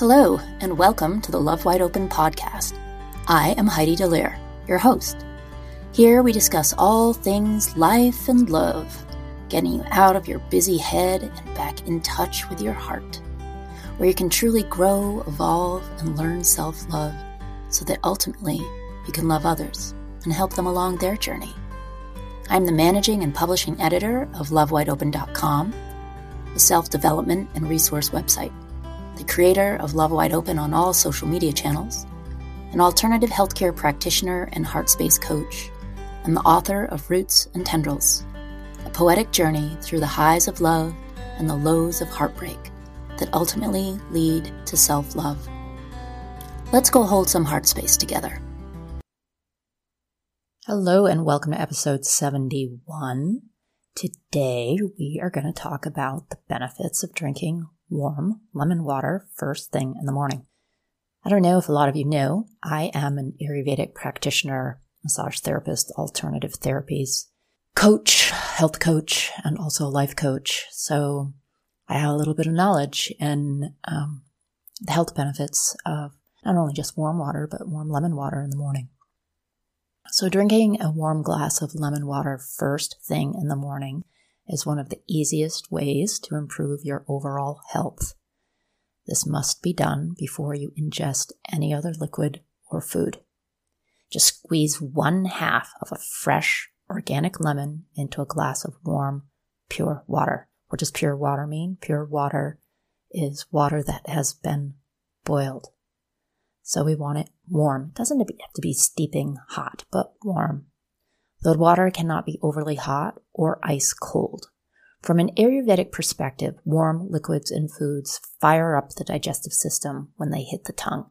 Hello, and welcome to the Love Wide Open podcast. I am Heidi Delaire, your host. Here we discuss all things life and love, getting you out of your busy head and back in touch with your heart, where you can truly grow, evolve, and learn self love so that ultimately you can love others and help them along their journey. I'm the managing and publishing editor of LoveWideOpen.com, a self development and resource website the creator of Love Wide Open on all social media channels, an alternative healthcare practitioner and heart space coach, and the author of Roots and Tendrils, a poetic journey through the highs of love and the lows of heartbreak that ultimately lead to self love. Let's go hold some heart space together. Hello, and welcome to episode 71. Today, we are going to talk about the benefits of drinking warm lemon water first thing in the morning. I don't know if a lot of you know, I am an Ayurvedic practitioner, massage therapist, alternative therapies, coach, health coach, and also a life coach. So I have a little bit of knowledge in um, the health benefits of not only just warm water, but warm lemon water in the morning. So drinking a warm glass of lemon water first thing in the morning is one of the easiest ways to improve your overall health. This must be done before you ingest any other liquid or food. Just squeeze one half of a fresh organic lemon into a glass of warm, pure water. What does pure water mean? Pure water is water that has been boiled. So we want it warm. It doesn't have to be steeping hot, but warm. The water cannot be overly hot or ice cold. From an Ayurvedic perspective, warm liquids and foods fire up the digestive system when they hit the tongue.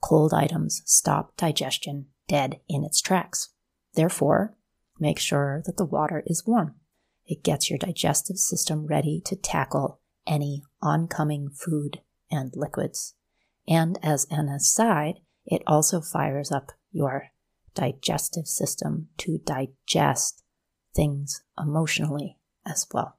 Cold items stop digestion dead in its tracks. Therefore, make sure that the water is warm. It gets your digestive system ready to tackle any oncoming food and liquids. And as an aside, it also fires up your digestive system to digest things emotionally as well.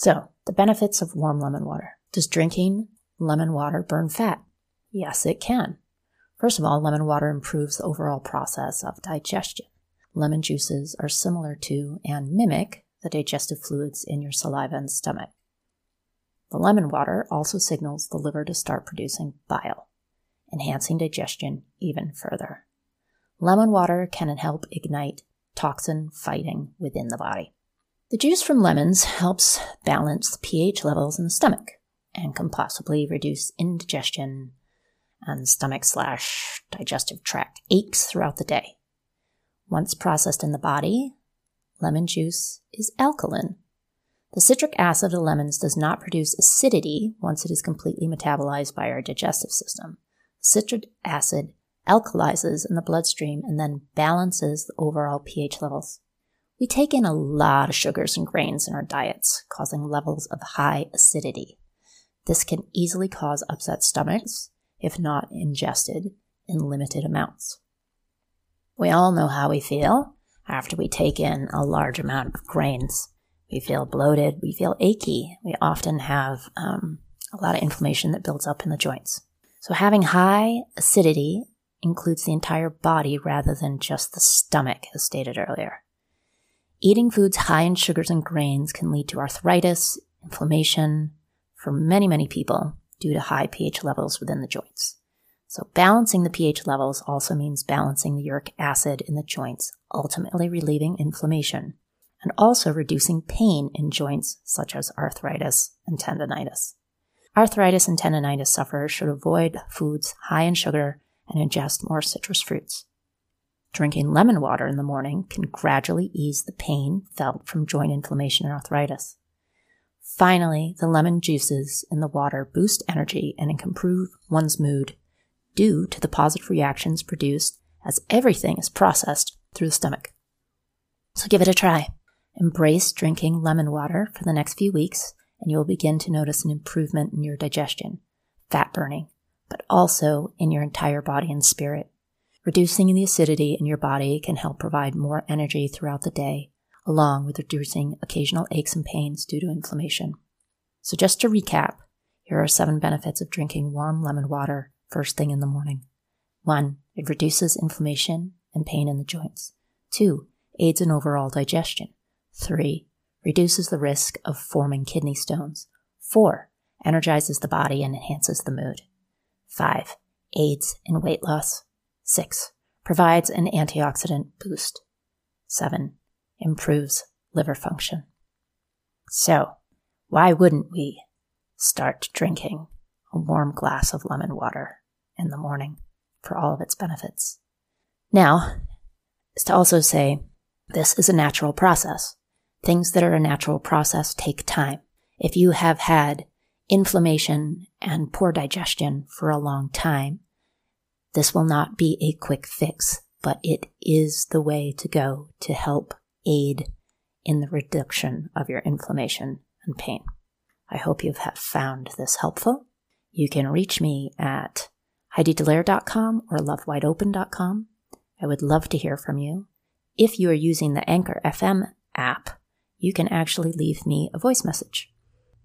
So, the benefits of warm lemon water. Does drinking lemon water burn fat? Yes, it can. First of all, lemon water improves the overall process of digestion. Lemon juices are similar to and mimic the digestive fluids in your saliva and stomach. The lemon water also signals the liver to start producing bile, enhancing digestion even further. Lemon water can help ignite toxin fighting within the body. The juice from lemons helps balance the pH levels in the stomach and can possibly reduce indigestion and stomach slash digestive tract aches throughout the day. Once processed in the body, lemon juice is alkaline. The citric acid of the lemons does not produce acidity once it is completely metabolized by our digestive system. Citric acid alkalizes in the bloodstream and then balances the overall pH levels. We take in a lot of sugars and grains in our diets, causing levels of high acidity. This can easily cause upset stomachs if not ingested in limited amounts. We all know how we feel after we take in a large amount of grains. We feel bloated, we feel achy, we often have um, a lot of inflammation that builds up in the joints. So, having high acidity includes the entire body rather than just the stomach, as stated earlier. Eating foods high in sugars and grains can lead to arthritis, inflammation for many, many people due to high pH levels within the joints. So balancing the pH levels also means balancing the uric acid in the joints, ultimately relieving inflammation and also reducing pain in joints such as arthritis and tendonitis. Arthritis and tendonitis sufferers should avoid foods high in sugar and ingest more citrus fruits. Drinking lemon water in the morning can gradually ease the pain felt from joint inflammation and arthritis. Finally, the lemon juices in the water boost energy and improve one's mood due to the positive reactions produced as everything is processed through the stomach. So give it a try. Embrace drinking lemon water for the next few weeks, and you'll begin to notice an improvement in your digestion, fat burning, but also in your entire body and spirit. Reducing the acidity in your body can help provide more energy throughout the day, along with reducing occasional aches and pains due to inflammation. So, just to recap, here are seven benefits of drinking warm lemon water first thing in the morning. One, it reduces inflammation and pain in the joints. Two, aids in overall digestion. Three, reduces the risk of forming kidney stones. Four, energizes the body and enhances the mood. Five, aids in weight loss. Six, provides an antioxidant boost. Seven, improves liver function. So, why wouldn't we start drinking a warm glass of lemon water in the morning for all of its benefits? Now, is to also say this is a natural process. Things that are a natural process take time. If you have had inflammation and poor digestion for a long time, this will not be a quick fix, but it is the way to go to help aid in the reduction of your inflammation and pain. I hope you have found this helpful. You can reach me at HeidiDelaire.com or lovewideopen.com. I would love to hear from you. If you are using the Anchor FM app, you can actually leave me a voice message.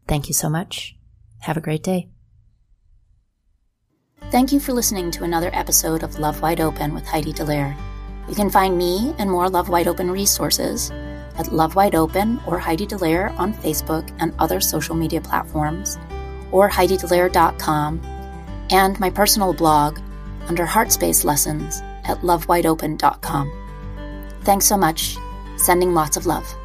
Thank you so much. Have a great day. Thank you for listening to another episode of Love Wide Open with Heidi Delaire. You can find me and more Love Wide Open resources at Love Wide Open or Heidi Delaire on Facebook and other social media platforms, or HeidiDelaire.com, and my personal blog under Heartspace Lessons at lovewideopen.com. Thanks so much. Sending lots of love.